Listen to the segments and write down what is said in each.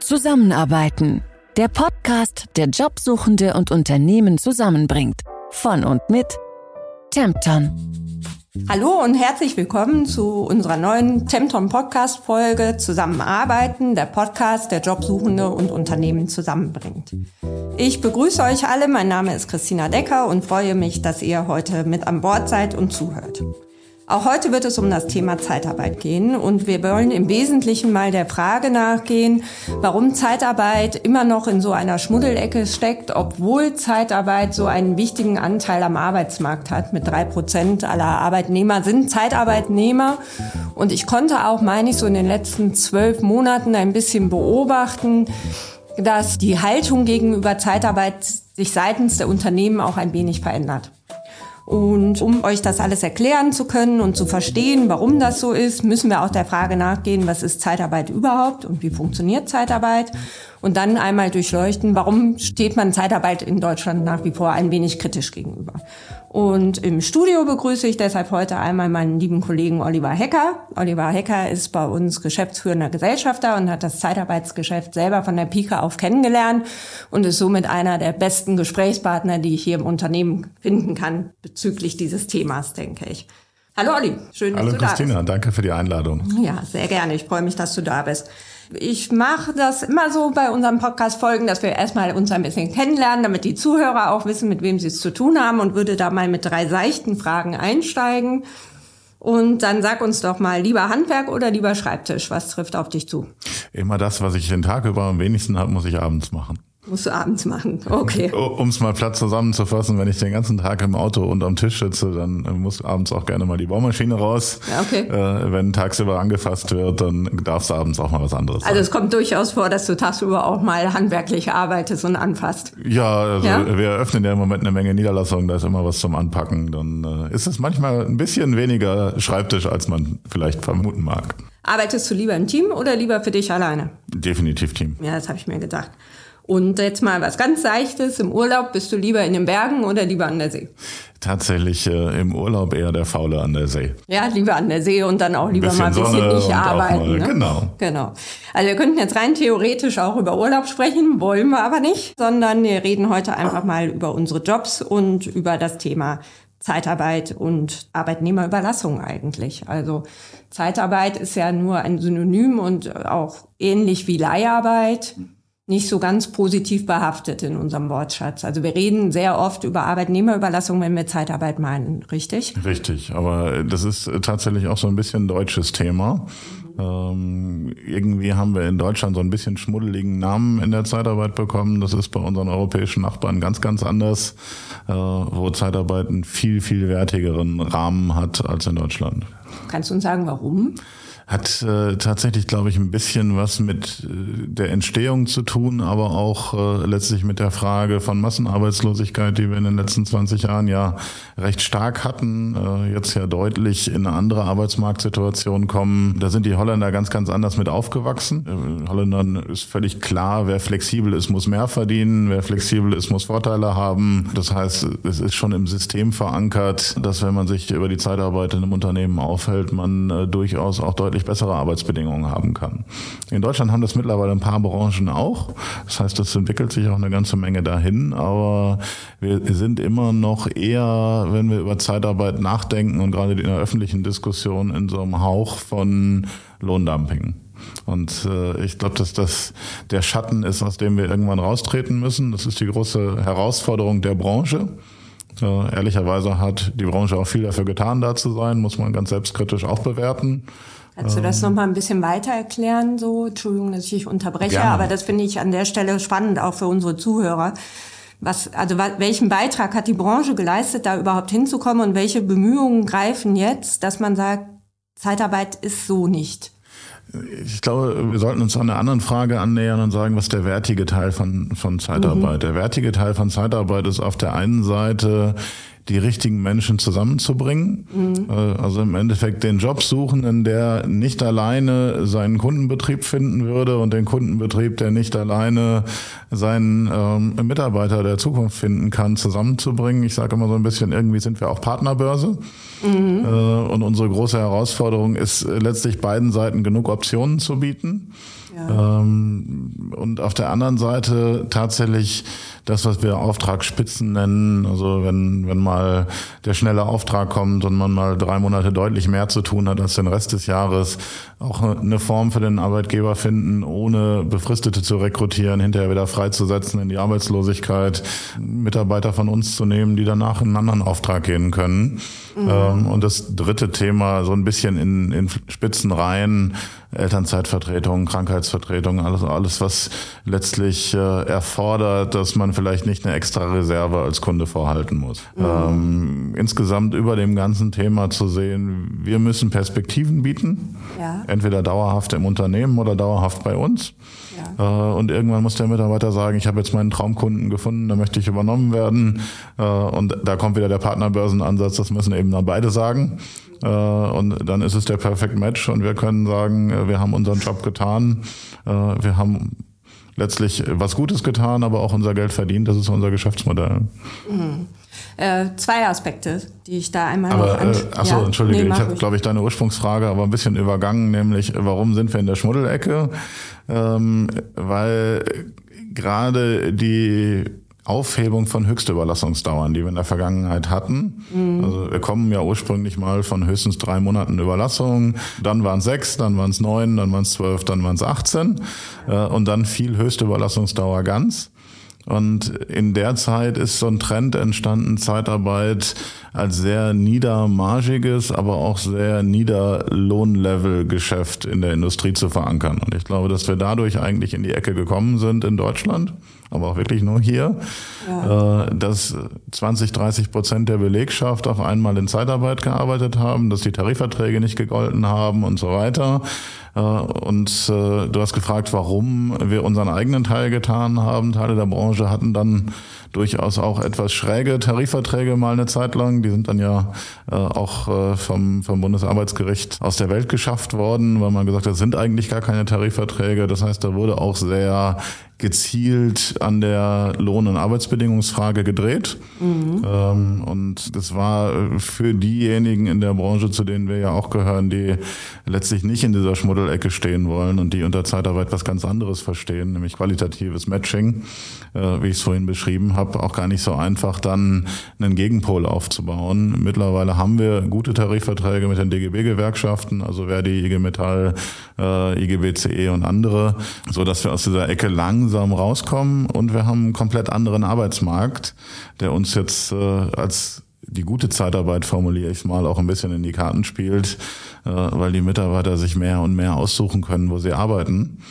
Zusammenarbeiten. Der Podcast, der Jobsuchende und Unternehmen zusammenbringt. Von und mit Tempton. Hallo und herzlich willkommen zu unserer neuen Tempton Podcast Folge Zusammenarbeiten, der Podcast, der Jobsuchende und Unternehmen zusammenbringt. Ich begrüße euch alle, mein Name ist Christina Decker und freue mich, dass ihr heute mit an Bord seid und zuhört. Auch heute wird es um das Thema Zeitarbeit gehen und wir wollen im Wesentlichen mal der Frage nachgehen, warum Zeitarbeit immer noch in so einer Schmuddelecke steckt, obwohl Zeitarbeit so einen wichtigen Anteil am Arbeitsmarkt hat. Mit drei Prozent aller Arbeitnehmer sind Zeitarbeitnehmer und ich konnte auch, meine ich, so in den letzten zwölf Monaten ein bisschen beobachten, dass die Haltung gegenüber Zeitarbeit sich seitens der Unternehmen auch ein wenig verändert. Und um euch das alles erklären zu können und zu verstehen, warum das so ist, müssen wir auch der Frage nachgehen, was ist Zeitarbeit überhaupt und wie funktioniert Zeitarbeit? Und dann einmal durchleuchten, warum steht man Zeitarbeit in Deutschland nach wie vor ein wenig kritisch gegenüber. Und im Studio begrüße ich deshalb heute einmal meinen lieben Kollegen Oliver Hecker. Oliver Hecker ist bei uns geschäftsführender Gesellschafter und hat das Zeitarbeitsgeschäft selber von der Pike auf kennengelernt und ist somit einer der besten Gesprächspartner, die ich hier im Unternehmen finden kann bezüglich dieses Themas, denke ich. Hallo Olli, schön, dass Hallo du Christina, da bist. danke für die Einladung. Ja, sehr gerne. Ich freue mich, dass du da bist. Ich mache das immer so bei unseren Podcast-Folgen, dass wir erstmal uns ein bisschen kennenlernen, damit die Zuhörer auch wissen, mit wem sie es zu tun haben und würde da mal mit drei seichten Fragen einsteigen. Und dann sag uns doch mal, lieber Handwerk oder lieber Schreibtisch, was trifft auf dich zu? Immer das, was ich den Tag über am wenigsten habe, muss ich abends machen. Musst du abends machen, okay. Um es mal platt zusammenzufassen, wenn ich den ganzen Tag im Auto und am Tisch sitze, dann muss abends auch gerne mal die Baumaschine raus. Okay. Äh, wenn tagsüber angefasst wird, dann darf es abends auch mal was anderes Also es kommt durchaus vor, dass du tagsüber auch mal handwerklich arbeitest und anfasst. Ja, also ja? wir eröffnen ja im Moment eine Menge Niederlassungen, da ist immer was zum Anpacken. Dann äh, ist es manchmal ein bisschen weniger Schreibtisch, als man vielleicht vermuten mag. Arbeitest du lieber im Team oder lieber für dich alleine? Definitiv Team. Ja, das habe ich mir gedacht. Und jetzt mal was ganz Seichtes. Im Urlaub bist du lieber in den Bergen oder lieber an der See? Tatsächlich äh, im Urlaub eher der Faule an der See. Ja, lieber an der See und dann auch lieber mal ein bisschen Sonne nicht arbeiten. Mal, ne? Genau. Genau. Also wir könnten jetzt rein theoretisch auch über Urlaub sprechen, wollen wir aber nicht, sondern wir reden heute einfach mal über unsere Jobs und über das Thema Zeitarbeit und Arbeitnehmerüberlassung eigentlich. Also Zeitarbeit ist ja nur ein Synonym und auch ähnlich wie Leiharbeit nicht so ganz positiv behaftet in unserem Wortschatz. Also wir reden sehr oft über Arbeitnehmerüberlassung, wenn wir Zeitarbeit meinen, richtig? Richtig, aber das ist tatsächlich auch so ein bisschen ein deutsches Thema. Ähm, irgendwie haben wir in Deutschland so ein bisschen schmuddeligen Namen in der Zeitarbeit bekommen. Das ist bei unseren europäischen Nachbarn ganz, ganz anders, äh, wo Zeitarbeit einen viel, viel wertigeren Rahmen hat als in Deutschland. Kannst du uns sagen, warum? Hat äh, tatsächlich, glaube ich, ein bisschen was mit äh, der Entstehung zu tun, aber auch äh, letztlich mit der Frage von Massenarbeitslosigkeit, die wir in den letzten 20 Jahren ja recht stark hatten, äh, jetzt ja deutlich in eine andere Arbeitsmarktsituation kommen. Da sind die Holländer ganz, ganz anders mit aufgewachsen. Äh, Holländern ist völlig klar, wer flexibel ist, muss mehr verdienen, wer flexibel ist, muss Vorteile haben. Das heißt, es ist schon im System verankert, dass wenn man sich über die Zeitarbeit in einem Unternehmen aufhält, man äh, durchaus auch deutlich deutlich bessere Arbeitsbedingungen haben kann. In Deutschland haben das mittlerweile ein paar Branchen auch. Das heißt, es entwickelt sich auch eine ganze Menge dahin, aber wir sind immer noch eher, wenn wir über Zeitarbeit nachdenken und gerade in der öffentlichen Diskussion in so einem Hauch von Lohndumping. Und äh, ich glaube, dass das der Schatten ist, aus dem wir irgendwann raustreten müssen. Das ist die große Herausforderung der Branche. Äh, ehrlicherweise hat die Branche auch viel dafür getan, da zu sein, muss man ganz selbstkritisch auch bewerten. Kannst du das ähm. noch mal ein bisschen weiter erklären? So, Entschuldigung, dass ich dich unterbreche, Gerne. aber das finde ich an der Stelle spannend auch für unsere Zuhörer. Was, also welchen Beitrag hat die Branche geleistet, da überhaupt hinzukommen und welche Bemühungen greifen jetzt, dass man sagt, Zeitarbeit ist so nicht? Ich glaube, wir sollten uns an einer anderen Frage annähern und sagen, was der wertige Teil von, von Zeitarbeit? Mhm. Der wertige Teil von Zeitarbeit ist auf der einen Seite die richtigen Menschen zusammenzubringen. Mhm. Also im Endeffekt den Jobsuchenden, der nicht alleine seinen Kundenbetrieb finden würde und den Kundenbetrieb, der nicht alleine seinen ähm, Mitarbeiter der Zukunft finden kann, zusammenzubringen. Ich sage immer so ein bisschen, irgendwie sind wir auch Partnerbörse. Mhm. Äh, und unsere große Herausforderung ist letztlich beiden Seiten genug Optionen zu bieten. Ja. Ähm, und auf der anderen Seite tatsächlich das, was wir Auftragsspitzen nennen. Also wenn, wenn mal der schnelle Auftrag kommt und man mal drei Monate deutlich mehr zu tun hat als den Rest des Jahres, auch eine Form für den Arbeitgeber finden, ohne Befristete zu rekrutieren, hinterher wieder freizusetzen in die Arbeitslosigkeit, Mitarbeiter von uns zu nehmen, die danach in einen anderen Auftrag gehen können. Mhm. Ähm, und das dritte Thema, so ein bisschen in, in Spitzen rein, Elternzeitvertretung, Krankheitsvertretung, alles, alles, was letztlich äh, erfordert, dass man vielleicht nicht eine extra Reserve als Kunde vorhalten muss. Mhm. Ähm, insgesamt über dem ganzen Thema zu sehen, wir müssen Perspektiven bieten, ja. entweder dauerhaft im Unternehmen oder dauerhaft bei uns. Ja. Äh, und irgendwann muss der Mitarbeiter sagen, ich habe jetzt meinen Traumkunden gefunden, da möchte ich übernommen werden. Äh, und da kommt wieder der Partnerbörsenansatz, das müssen eben dann beide sagen. Äh, und dann ist es der Perfect Match und wir können sagen, äh, wir haben unseren Job getan, äh, wir haben letztlich was Gutes getan, aber auch unser Geld verdient. Das ist unser Geschäftsmodell. Mhm. Äh, zwei Aspekte, die ich da einmal aber, noch... Äh, achso, ja, entschuldige, nee, ich habe, glaube ich, deine Ursprungsfrage aber ein bisschen übergangen, nämlich warum sind wir in der Schmuddelecke? Ähm, weil gerade die Aufhebung von Höchstüberlassungsdauern, die wir in der Vergangenheit hatten. Mhm. Also wir kommen ja ursprünglich mal von höchstens drei Monaten Überlassung, dann waren es sechs, dann waren es neun, dann waren es zwölf, dann waren es 18 äh, und dann fiel Höchstüberlassungsdauer ganz. Und in der Zeit ist so ein Trend entstanden, Zeitarbeit als sehr niedermargiges, aber auch sehr Niederlohnlevel-Geschäft in der Industrie zu verankern. Und ich glaube, dass wir dadurch eigentlich in die Ecke gekommen sind in Deutschland, aber auch wirklich nur hier, ja. Äh, dass 20, 30 Prozent der Belegschaft auf einmal in Zeitarbeit gearbeitet haben, dass die Tarifverträge nicht gegolten haben und so weiter. Äh, und äh, du hast gefragt, warum wir unseren eigenen Teil getan haben. Teile der Branche hatten dann durchaus auch etwas schräge Tarifverträge mal eine Zeit lang. Die sind dann ja auch vom, vom Bundesarbeitsgericht aus der Welt geschafft worden, weil man gesagt hat, das sind eigentlich gar keine Tarifverträge. Das heißt, da wurde auch sehr gezielt an der Lohn- und Arbeitsbedingungsfrage gedreht. Mhm. Ähm, und das war für diejenigen in der Branche, zu denen wir ja auch gehören, die letztlich nicht in dieser Schmuddelecke stehen wollen und die unter Zeitarbeit was ganz anderes verstehen, nämlich qualitatives Matching, äh, wie ich es vorhin beschrieben habe, auch gar nicht so einfach, dann einen Gegenpol aufzubauen. Mittlerweile haben wir gute Tarifverträge mit den DGB-Gewerkschaften, also Verdi, IG Metall, äh, IGBCE und andere, so dass wir aus dieser Ecke lang langsam rauskommen und wir haben einen komplett anderen Arbeitsmarkt, der uns jetzt äh, als die gute Zeitarbeit, formuliere ich mal, auch ein bisschen in die Karten spielt, äh, weil die Mitarbeiter sich mehr und mehr aussuchen können, wo sie arbeiten.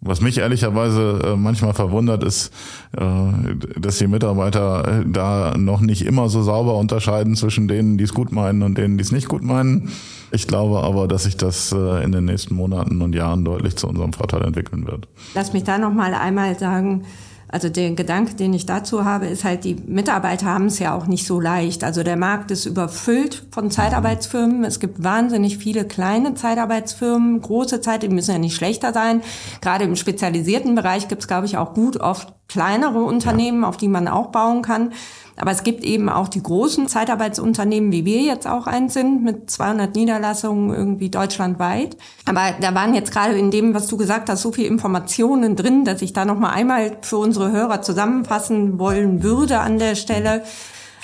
Was mich ehrlicherweise äh, manchmal verwundert, ist, äh, dass die Mitarbeiter äh, da noch nicht immer so sauber unterscheiden zwischen denen, die es gut meinen und denen, die es nicht gut meinen. Ich glaube aber, dass sich das in den nächsten Monaten und Jahren deutlich zu unserem Vorteil entwickeln wird. Lass mich da noch mal einmal sagen, also der Gedanke, den ich dazu habe, ist halt, die Mitarbeiter haben es ja auch nicht so leicht. Also der Markt ist überfüllt von Zeitarbeitsfirmen. Es gibt wahnsinnig viele kleine Zeitarbeitsfirmen, große Zeit, die müssen ja nicht schlechter sein. Gerade im spezialisierten Bereich gibt es, glaube ich, auch gut oft kleinere Unternehmen, auf die man auch bauen kann. Aber es gibt eben auch die großen Zeitarbeitsunternehmen, wie wir jetzt auch eins sind, mit 200 Niederlassungen irgendwie deutschlandweit. Aber da waren jetzt gerade in dem, was du gesagt hast, so viele Informationen drin, dass ich da noch mal einmal für unsere Hörer zusammenfassen wollen würde an der Stelle.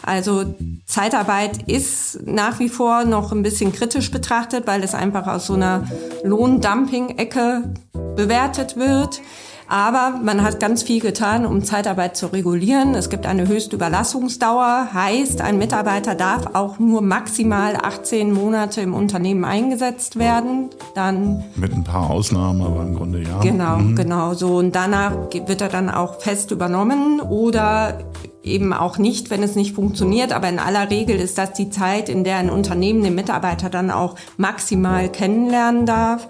Also Zeitarbeit ist nach wie vor noch ein bisschen kritisch betrachtet, weil es einfach aus so einer Lohndumping-Ecke bewertet wird. Aber man hat ganz viel getan, um Zeitarbeit zu regulieren. Es gibt eine Höchstüberlassungsdauer, heißt, ein Mitarbeiter darf auch nur maximal 18 Monate im Unternehmen eingesetzt werden. Dann mit ein paar Ausnahmen, aber im Grunde ja. Genau, mhm. genau so. Und danach wird er dann auch fest übernommen oder eben auch nicht, wenn es nicht funktioniert. Aber in aller Regel ist das die Zeit, in der ein Unternehmen den Mitarbeiter dann auch maximal kennenlernen darf.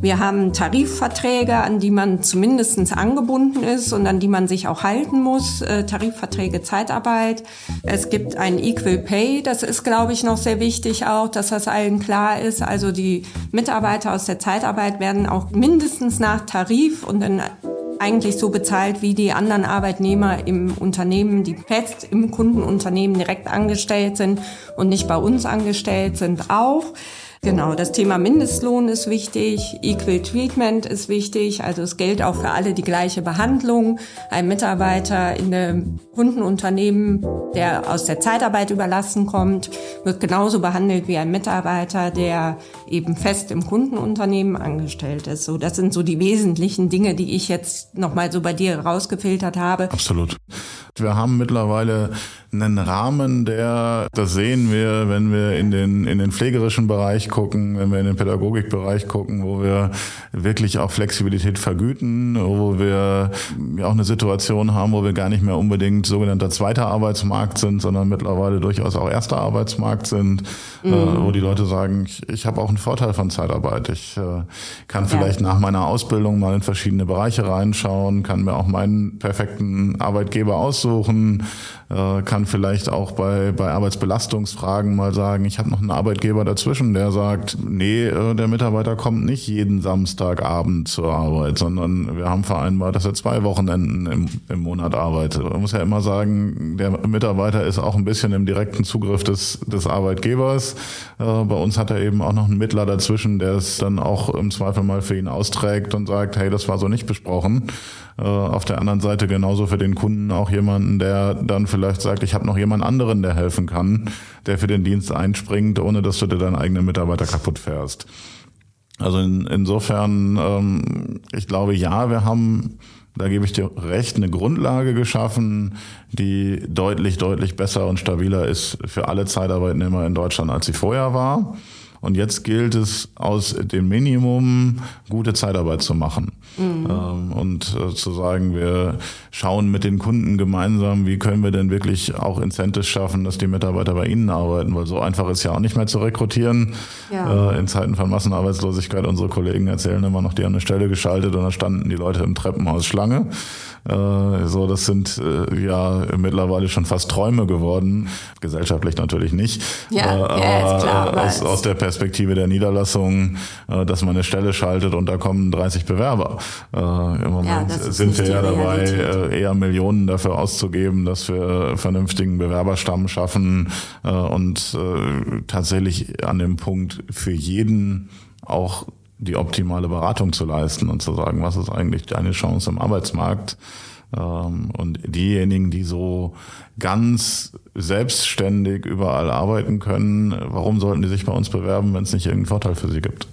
Wir haben Tarifverträge, an die man zumindest mindestens angebunden ist und an die man sich auch halten muss. Äh, Tarifverträge Zeitarbeit. Es gibt ein Equal Pay, das ist, glaube ich, noch sehr wichtig auch, dass das allen klar ist. Also die Mitarbeiter aus der Zeitarbeit werden auch mindestens nach Tarif und in eigentlich so bezahlt wie die anderen Arbeitnehmer im Unternehmen, die fest im Kundenunternehmen direkt angestellt sind und nicht bei uns angestellt sind, auch. Genau, das Thema Mindestlohn ist wichtig, Equal Treatment ist wichtig, also es gilt auch für alle die gleiche Behandlung. Ein Mitarbeiter in einem Kundenunternehmen, der aus der Zeitarbeit überlassen kommt, wird genauso behandelt wie ein Mitarbeiter, der eben fest im Kundenunternehmen angestellt ist. So, das sind so die wesentlichen Dinge, die ich jetzt nochmal so bei dir rausgefiltert habe. Absolut. Wir haben mittlerweile einen Rahmen, der, das sehen wir, wenn wir in den, in den pflegerischen Bereich gucken, wenn wir in den Pädagogikbereich gucken, wo wir wirklich auch Flexibilität vergüten, wo wir auch eine Situation haben, wo wir gar nicht mehr unbedingt sogenannter zweiter Arbeitsmarkt sind, sondern mittlerweile durchaus auch erster Arbeitsmarkt sind, mhm. äh, wo die Leute sagen, ich, ich habe auch einen Vorteil von Zeitarbeit. Ich äh, kann vielleicht ja. nach meiner Ausbildung mal in verschiedene Bereiche reinschauen, kann mir auch meinen perfekten Arbeitgeber aussuchen, äh, kann vielleicht auch bei, bei Arbeitsbelastungsfragen mal sagen, ich habe noch einen Arbeitgeber dazwischen, der sagt, nee, äh, der Mitarbeiter kommt nicht jeden Samstagabend zur Arbeit, sondern wir haben vereinbart, dass er zwei Wochenenden im, im Monat arbeitet. Man muss ja immer sagen, der Mitarbeiter ist auch ein bisschen im direkten Zugriff des, des Arbeitgebers. Äh, bei uns hat er eben auch noch einen Mittler dazwischen, der es dann auch im Zweifel mal für ihn austrägt und sagt, hey, das war so nicht besprochen. Äh, auf der anderen Seite genauso für den Kunden auch jemanden, der dann vielleicht sagt, ich habe noch jemand anderen, der helfen kann, der für den Dienst einspringt, ohne dass du dir deinen eigenen Mitarbeiter kaputt fährst. Also in, insofern, ähm, ich glaube, ja, wir haben, da gebe ich dir recht, eine Grundlage geschaffen, die deutlich, deutlich besser und stabiler ist für alle Zeitarbeitnehmer in Deutschland, als sie vorher war. Und jetzt gilt es, aus dem Minimum gute Zeitarbeit zu machen. Mhm. Ähm, und äh, zu sagen, wir schauen mit den Kunden gemeinsam, wie können wir denn wirklich auch Incentives schaffen, dass die Mitarbeiter bei ihnen arbeiten, weil so einfach ist ja auch nicht mehr zu rekrutieren. Ja. Äh, in Zeiten von Massenarbeitslosigkeit, unsere Kollegen erzählen immer noch, die haben eine Stelle geschaltet und da standen die Leute im Treppenhaus Schlange. Äh, so, das sind äh, ja mittlerweile schon fast Träume geworden. Gesellschaftlich natürlich nicht. Ja, äh, ja ist klar, aus, aus der Perspektive der Niederlassung, dass man eine Stelle schaltet und da kommen 30 Bewerber. Im Moment ja, sind wir ja dabei, äh, eher Millionen dafür auszugeben, dass wir vernünftigen Bewerberstamm schaffen und tatsächlich an dem Punkt für jeden auch die optimale Beratung zu leisten und zu sagen, was ist eigentlich deine Chance im Arbeitsmarkt? Ähm, und diejenigen, die so ganz selbstständig überall arbeiten können, warum sollten die sich bei uns bewerben, wenn es nicht irgendeinen Vorteil für sie gibt?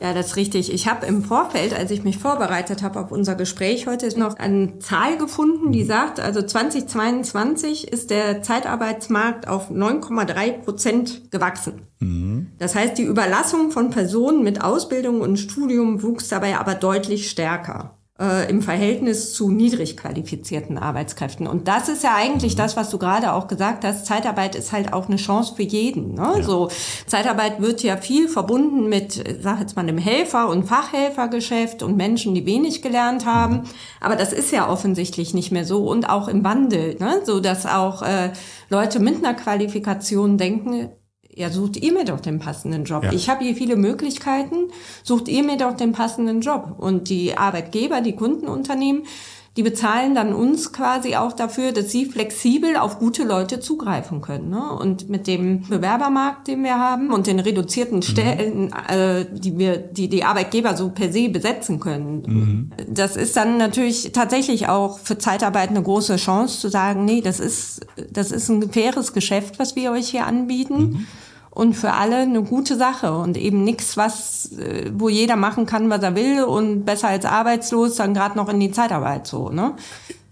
Ja, das ist richtig. Ich habe im Vorfeld, als ich mich vorbereitet habe auf unser Gespräch heute, noch eine Zahl gefunden, die sagt, also 2022 ist der Zeitarbeitsmarkt auf 9,3 Prozent gewachsen. Mhm. Das heißt, die Überlassung von Personen mit Ausbildung und Studium wuchs dabei aber deutlich stärker äh, im Verhältnis zu niedrig qualifizierten Arbeitskräften. Und das ist ja eigentlich das, was du gerade auch gesagt hast. Zeitarbeit ist halt auch eine Chance für jeden. Ne? Ja. So Zeitarbeit wird ja viel verbunden mit, sag jetzt mal, dem Helfer- und Fachhelfergeschäft und Menschen, die wenig gelernt haben. Aber das ist ja offensichtlich nicht mehr so und auch im Wandel, ne? so dass auch äh, Leute mit einer Qualifikation denken, ja, sucht ihr mir doch den passenden Job. Ja. Ich habe hier viele Möglichkeiten, sucht ihr mir doch den passenden Job. Und die Arbeitgeber, die Kundenunternehmen, die bezahlen dann uns quasi auch dafür, dass sie flexibel auf gute Leute zugreifen können. Ne? Und mit dem Bewerbermarkt, den wir haben und den reduzierten mhm. Stellen, mhm. äh, die wir, die die Arbeitgeber so per se besetzen können, mhm. das ist dann natürlich tatsächlich auch für Zeitarbeit eine große Chance zu sagen, nee, das ist das ist ein faires Geschäft, was wir euch hier anbieten. Mhm und für alle eine gute Sache und eben nichts, was, äh, wo jeder machen kann, was er will und besser als arbeitslos dann gerade noch in die Zeitarbeit so, ne?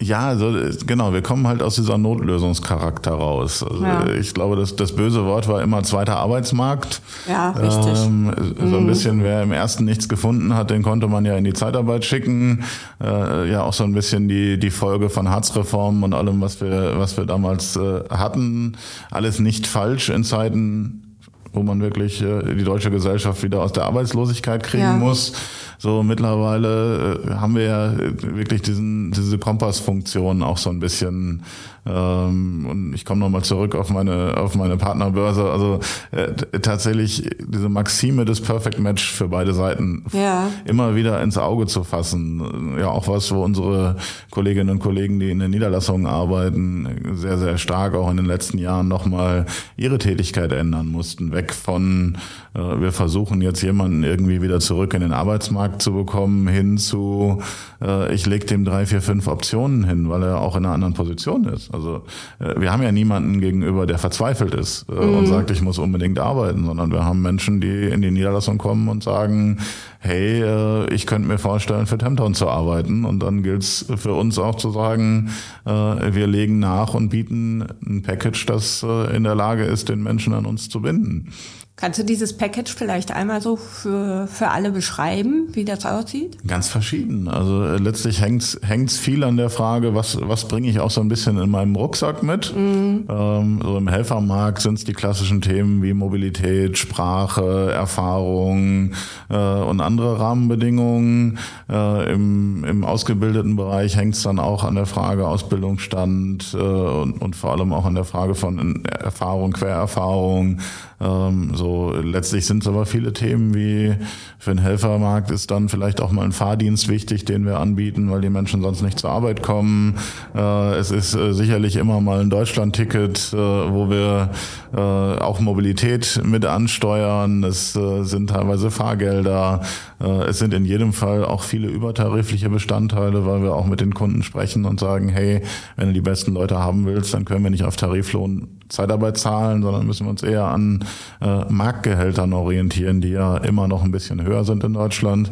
Ja, also genau, wir kommen halt aus dieser Notlösungscharakter raus. Also ja. Ich glaube, das, das böse Wort war immer zweiter Arbeitsmarkt. Ja, richtig. Ähm, so ein mhm. bisschen, wer im ersten nichts gefunden hat, den konnte man ja in die Zeitarbeit schicken. Äh, ja, auch so ein bisschen die, die Folge von Harzreformen und allem, was wir, was wir damals äh, hatten. Alles nicht falsch in Zeiten wo man wirklich äh, die deutsche Gesellschaft wieder aus der Arbeitslosigkeit kriegen ja. muss. So mittlerweile äh, haben wir ja wirklich diesen, diese Kompassfunktion auch so ein bisschen ähm, und ich komme nochmal zurück auf meine, auf meine Partnerbörse. Also äh, tatsächlich diese Maxime des Perfect Match für beide Seiten ja. immer wieder ins Auge zu fassen. Ja, auch was, wo unsere Kolleginnen und Kollegen, die in den Niederlassungen arbeiten, sehr, sehr stark auch in den letzten Jahren nochmal ihre Tätigkeit ändern mussten. Weg von, äh, wir versuchen jetzt jemanden irgendwie wieder zurück in den Arbeitsmarkt zu bekommen, hin zu, äh, ich leg dem drei, vier, fünf Optionen hin, weil er auch in einer anderen Position ist. Also äh, wir haben ja niemanden gegenüber, der verzweifelt ist äh, mhm. und sagt, ich muss unbedingt arbeiten, sondern wir haben Menschen, die in die Niederlassung kommen und sagen, hey, äh, ich könnte mir vorstellen, für Tempton zu arbeiten. Und dann gilt es für uns auch zu sagen, äh, wir legen nach und bieten ein Package, das äh, in der Lage ist, den Menschen an uns zu binden. Kannst du dieses Package vielleicht einmal so für, für alle beschreiben, wie das aussieht? Ganz verschieden. Also äh, letztlich hängt's hängt's viel an der Frage, was, was bringe ich auch so ein bisschen in meinem Rucksack mit. Mhm. Ähm, so Im Helfermarkt sind es die klassischen Themen wie Mobilität, Sprache, Erfahrung äh, und andere Rahmenbedingungen. Äh, im, Im ausgebildeten Bereich hängt's dann auch an der Frage Ausbildungsstand äh, und, und vor allem auch an der Frage von Erfahrung, Quererfahrung, ähm, so letztlich sind es aber viele Themen wie für den Helfermarkt ist dann vielleicht auch mal ein Fahrdienst wichtig, den wir anbieten, weil die Menschen sonst nicht zur Arbeit kommen. Äh, es ist äh, sicherlich immer mal ein Deutschlandticket, äh, wo wir auch Mobilität mit ansteuern. Es sind teilweise Fahrgelder. Es sind in jedem Fall auch viele übertarifliche Bestandteile, weil wir auch mit den Kunden sprechen und sagen, hey, wenn du die besten Leute haben willst, dann können wir nicht auf Tariflohn Zeitarbeit zahlen, sondern müssen wir uns eher an äh, Marktgehältern orientieren, die ja immer noch ein bisschen höher sind in Deutschland.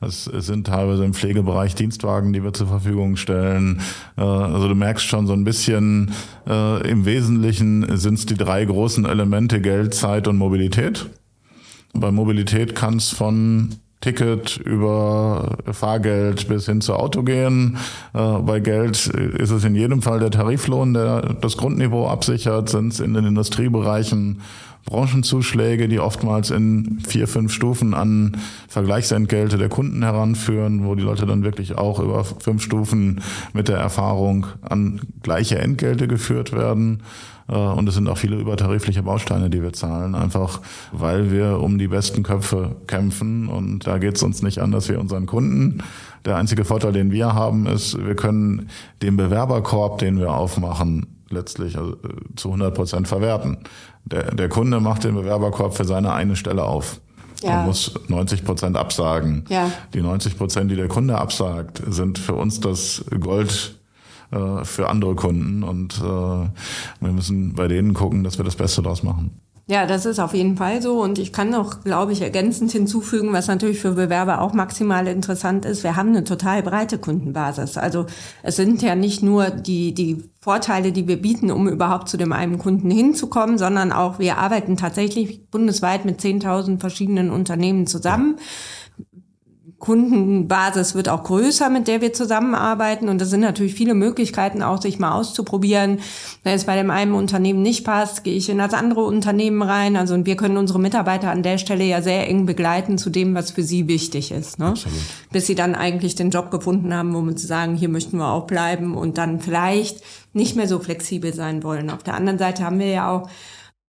Es sind teilweise im Pflegebereich Dienstwagen, die wir zur Verfügung stellen. Äh, also du merkst schon so ein bisschen, äh, im Wesentlichen sind es die drei großen Elemente Geld, Zeit und Mobilität. Bei Mobilität kann es von Ticket über Fahrgeld bis hin zu Auto gehen. Äh, bei Geld ist es in jedem Fall der Tariflohn, der das Grundniveau absichert, sind es in den Industriebereichen Branchenzuschläge, die oftmals in vier, fünf Stufen an Vergleichsentgelte der Kunden heranführen, wo die Leute dann wirklich auch über fünf Stufen mit der Erfahrung an gleiche Entgelte geführt werden. Äh, und es sind auch viele übertarifliche Bausteine, die wir zahlen, einfach weil wir um die besten Köpfe kämpfen. Und da geht es uns nicht anders wie unseren Kunden. Der einzige Vorteil, den wir haben, ist, wir können den Bewerberkorb, den wir aufmachen, letztlich also, äh, zu 100 Prozent verwerten. Der, der Kunde macht den Bewerberkorb für seine eine Stelle auf. Ja. Man muss 90 Prozent absagen. Ja. Die 90 Prozent, die der Kunde absagt, sind für uns das Gold äh, für andere Kunden und äh, wir müssen bei denen gucken, dass wir das Beste daraus machen. Ja, das ist auf jeden Fall so. Und ich kann auch, glaube ich, ergänzend hinzufügen, was natürlich für Bewerber auch maximal interessant ist. Wir haben eine total breite Kundenbasis. Also es sind ja nicht nur die, die Vorteile, die wir bieten, um überhaupt zu dem einen Kunden hinzukommen, sondern auch wir arbeiten tatsächlich bundesweit mit 10.000 verschiedenen Unternehmen zusammen. Ja Kundenbasis wird auch größer, mit der wir zusammenarbeiten. Und das sind natürlich viele Möglichkeiten, auch sich mal auszuprobieren. Wenn es bei dem einen Unternehmen nicht passt, gehe ich in das andere Unternehmen rein. Also und wir können unsere Mitarbeiter an der Stelle ja sehr eng begleiten zu dem, was für sie wichtig ist. Ne? Bis sie dann eigentlich den Job gefunden haben, wo wir sagen, hier möchten wir auch bleiben und dann vielleicht nicht mehr so flexibel sein wollen. Auf der anderen Seite haben wir ja auch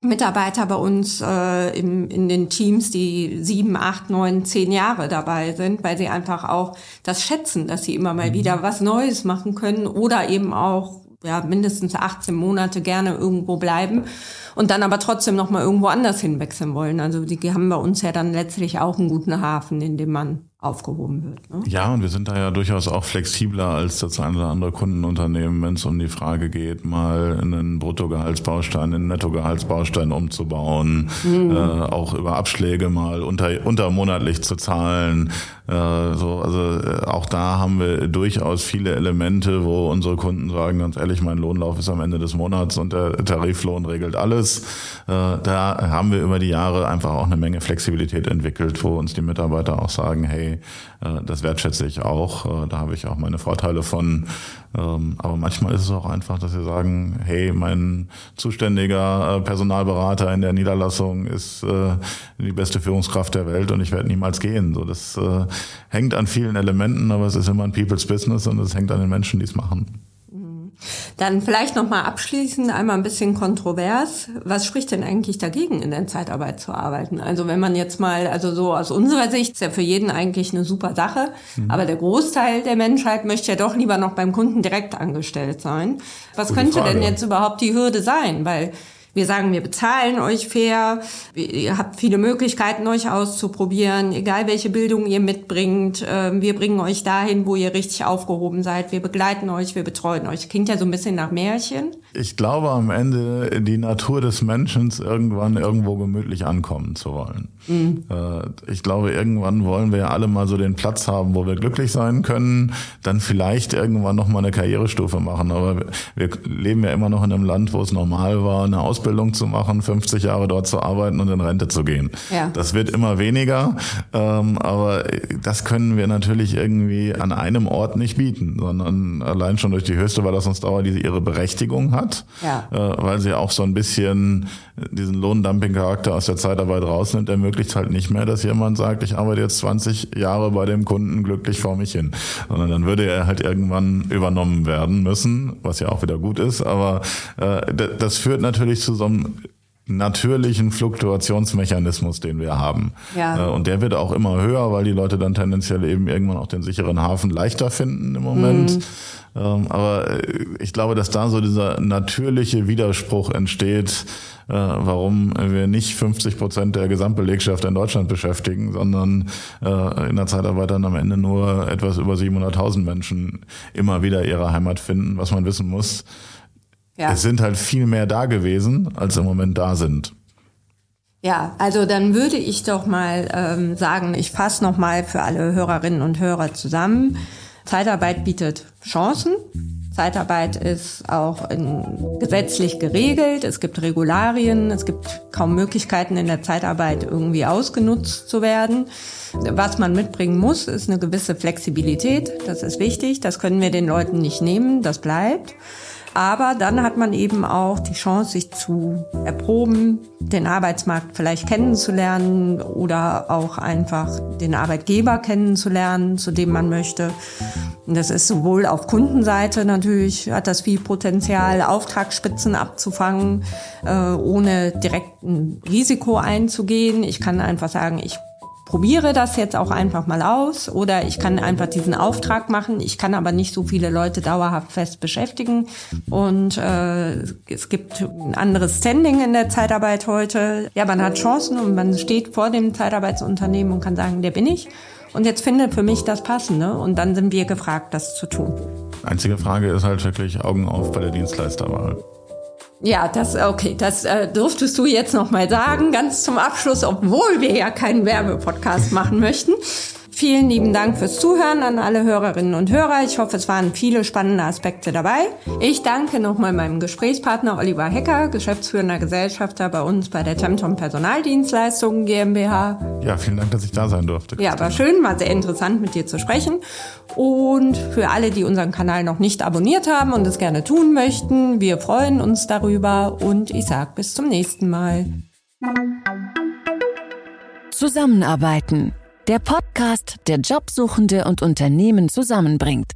Mitarbeiter bei uns äh, im, in den Teams, die sieben, acht, neun, zehn Jahre dabei sind, weil sie einfach auch das schätzen, dass sie immer mal mhm. wieder was Neues machen können oder eben auch ja, mindestens 18 Monate gerne irgendwo bleiben und dann aber trotzdem noch mal irgendwo anders hinwechseln wollen. Also die haben bei uns ja dann letztlich auch einen guten Hafen, in dem man aufgehoben wird. Ne? Ja, und wir sind da ja durchaus auch flexibler als das eine oder andere Kundenunternehmen, wenn es um die Frage geht, mal einen Bruttogehaltsbaustein in einen Nettogehaltsbaustein umzubauen, mhm. äh, auch über Abschläge mal unter, untermonatlich zu zahlen. Äh, so, also äh, auch da haben wir durchaus viele Elemente, wo unsere Kunden sagen, ganz ehrlich, mein Lohnlauf ist am Ende des Monats und der Tariflohn regelt alles. Äh, da haben wir über die Jahre einfach auch eine Menge Flexibilität entwickelt, wo uns die Mitarbeiter auch sagen, hey, das wertschätze ich auch, da habe ich auch meine Vorteile von. Ähm, aber manchmal ist es auch einfach, dass sie sagen, hey, mein zuständiger Personalberater in der Niederlassung ist die beste Führungskraft der Welt und ich werde niemals gehen. So, das hängt an vielen Elementen, aber es ist immer ein People's Business und es hängt an den Menschen, die es machen. Dann vielleicht noch mal abschließend einmal ein bisschen kontrovers. Was spricht denn eigentlich dagegen, in der Zeitarbeit zu arbeiten? Also wenn man jetzt mal, also so aus unserer Sicht ist ja für jeden eigentlich eine super Sache, mhm. aber der Großteil der Menschheit möchte ja doch lieber noch beim Kunden direkt angestellt sein. Was Gute könnte Frage. denn jetzt überhaupt die Hürde sein? Weil wir sagen, wir bezahlen euch fair, ihr habt viele Möglichkeiten, euch auszuprobieren, egal welche Bildung ihr mitbringt. Ähm, wir bringen euch dahin, wo ihr richtig aufgehoben seid. Wir begleiten euch, wir betreuen euch. Klingt ja so ein bisschen nach Märchen. Ich glaube am Ende die Natur des Menschen irgendwann irgendwo gemütlich ankommen zu wollen. Mhm. Äh, ich glaube, irgendwann wollen wir ja alle mal so den Platz haben, wo wir glücklich sein können, dann vielleicht irgendwann noch mal eine Karrierestufe machen. Aber wir leben ja immer noch in einem Land, wo es normal war, eine Ausbildung zu machen, 50 Jahre dort zu arbeiten und in Rente zu gehen. Ja. Das wird immer weniger, ähm, aber das können wir natürlich irgendwie an einem Ort nicht bieten, sondern allein schon durch die höchste Überlassungsdauer, die ihre Berechtigung hat, ja. äh, weil sie auch so ein bisschen diesen Lohndumping-Charakter aus der Zeitarbeit rausnimmt, ermöglicht halt nicht mehr, dass jemand sagt, ich arbeite jetzt 20 Jahre bei dem Kunden glücklich vor mich hin, sondern dann würde er halt irgendwann übernommen werden müssen, was ja auch wieder gut ist, aber äh, das führt natürlich zu so einem natürlichen Fluktuationsmechanismus, den wir haben. Ja. Äh, und der wird auch immer höher, weil die Leute dann tendenziell eben irgendwann auch den sicheren Hafen leichter finden im Moment. Mhm. Ähm, aber äh, ich glaube, dass da so dieser natürliche Widerspruch entsteht, äh, warum wir nicht 50 Prozent der Gesamtbelegschaft in Deutschland beschäftigen, sondern in der Zeitarbeit dann am Ende nur etwas über 700.000 Menschen immer wieder ihre Heimat finden, was man wissen muss ja. Es sind halt viel mehr da gewesen, als im Moment da sind. Ja, also dann würde ich doch mal ähm, sagen, ich fasse noch mal für alle Hörerinnen und Hörer zusammen. Zeitarbeit bietet Chancen. Zeitarbeit ist auch in, gesetzlich geregelt. Es gibt Regularien. Es gibt kaum Möglichkeiten, in der Zeitarbeit irgendwie ausgenutzt zu werden. Was man mitbringen muss, ist eine gewisse Flexibilität. Das ist wichtig. Das können wir den Leuten nicht nehmen. Das bleibt. Aber dann hat man eben auch die Chance, sich zu erproben, den Arbeitsmarkt vielleicht kennenzulernen oder auch einfach den Arbeitgeber kennenzulernen, zu dem man möchte. Und das ist sowohl auf Kundenseite natürlich, hat das viel Potenzial, Auftragsspitzen abzufangen, äh, ohne direkt ein Risiko einzugehen. Ich kann einfach sagen, ich probiere das jetzt auch einfach mal aus oder ich kann einfach diesen Auftrag machen. Ich kann aber nicht so viele Leute dauerhaft fest beschäftigen. Und äh, es gibt ein anderes Standing in der Zeitarbeit heute. Ja, man hat Chancen und man steht vor dem Zeitarbeitsunternehmen und kann sagen, der bin ich. Und jetzt findet für mich das Passende und dann sind wir gefragt, das zu tun. Einzige Frage ist halt wirklich Augen auf bei der Dienstleisterwahl. Ja, das okay, das äh, durftest du jetzt noch mal sagen, ganz zum Abschluss, obwohl wir ja keinen Werbepodcast machen möchten. Vielen lieben Dank fürs Zuhören an alle Hörerinnen und Hörer. Ich hoffe, es waren viele spannende Aspekte dabei. Ich danke nochmal meinem Gesprächspartner Oliver Hecker, geschäftsführender Gesellschafter bei uns bei der Temtom Personaldienstleistungen GmbH. Ja, vielen Dank, dass ich da sein durfte. Ja, war schön, war sehr interessant mit dir zu sprechen. Und für alle, die unseren Kanal noch nicht abonniert haben und es gerne tun möchten, wir freuen uns darüber und ich sag bis zum nächsten Mal. Zusammenarbeiten der Podcast, der Jobsuchende und Unternehmen zusammenbringt.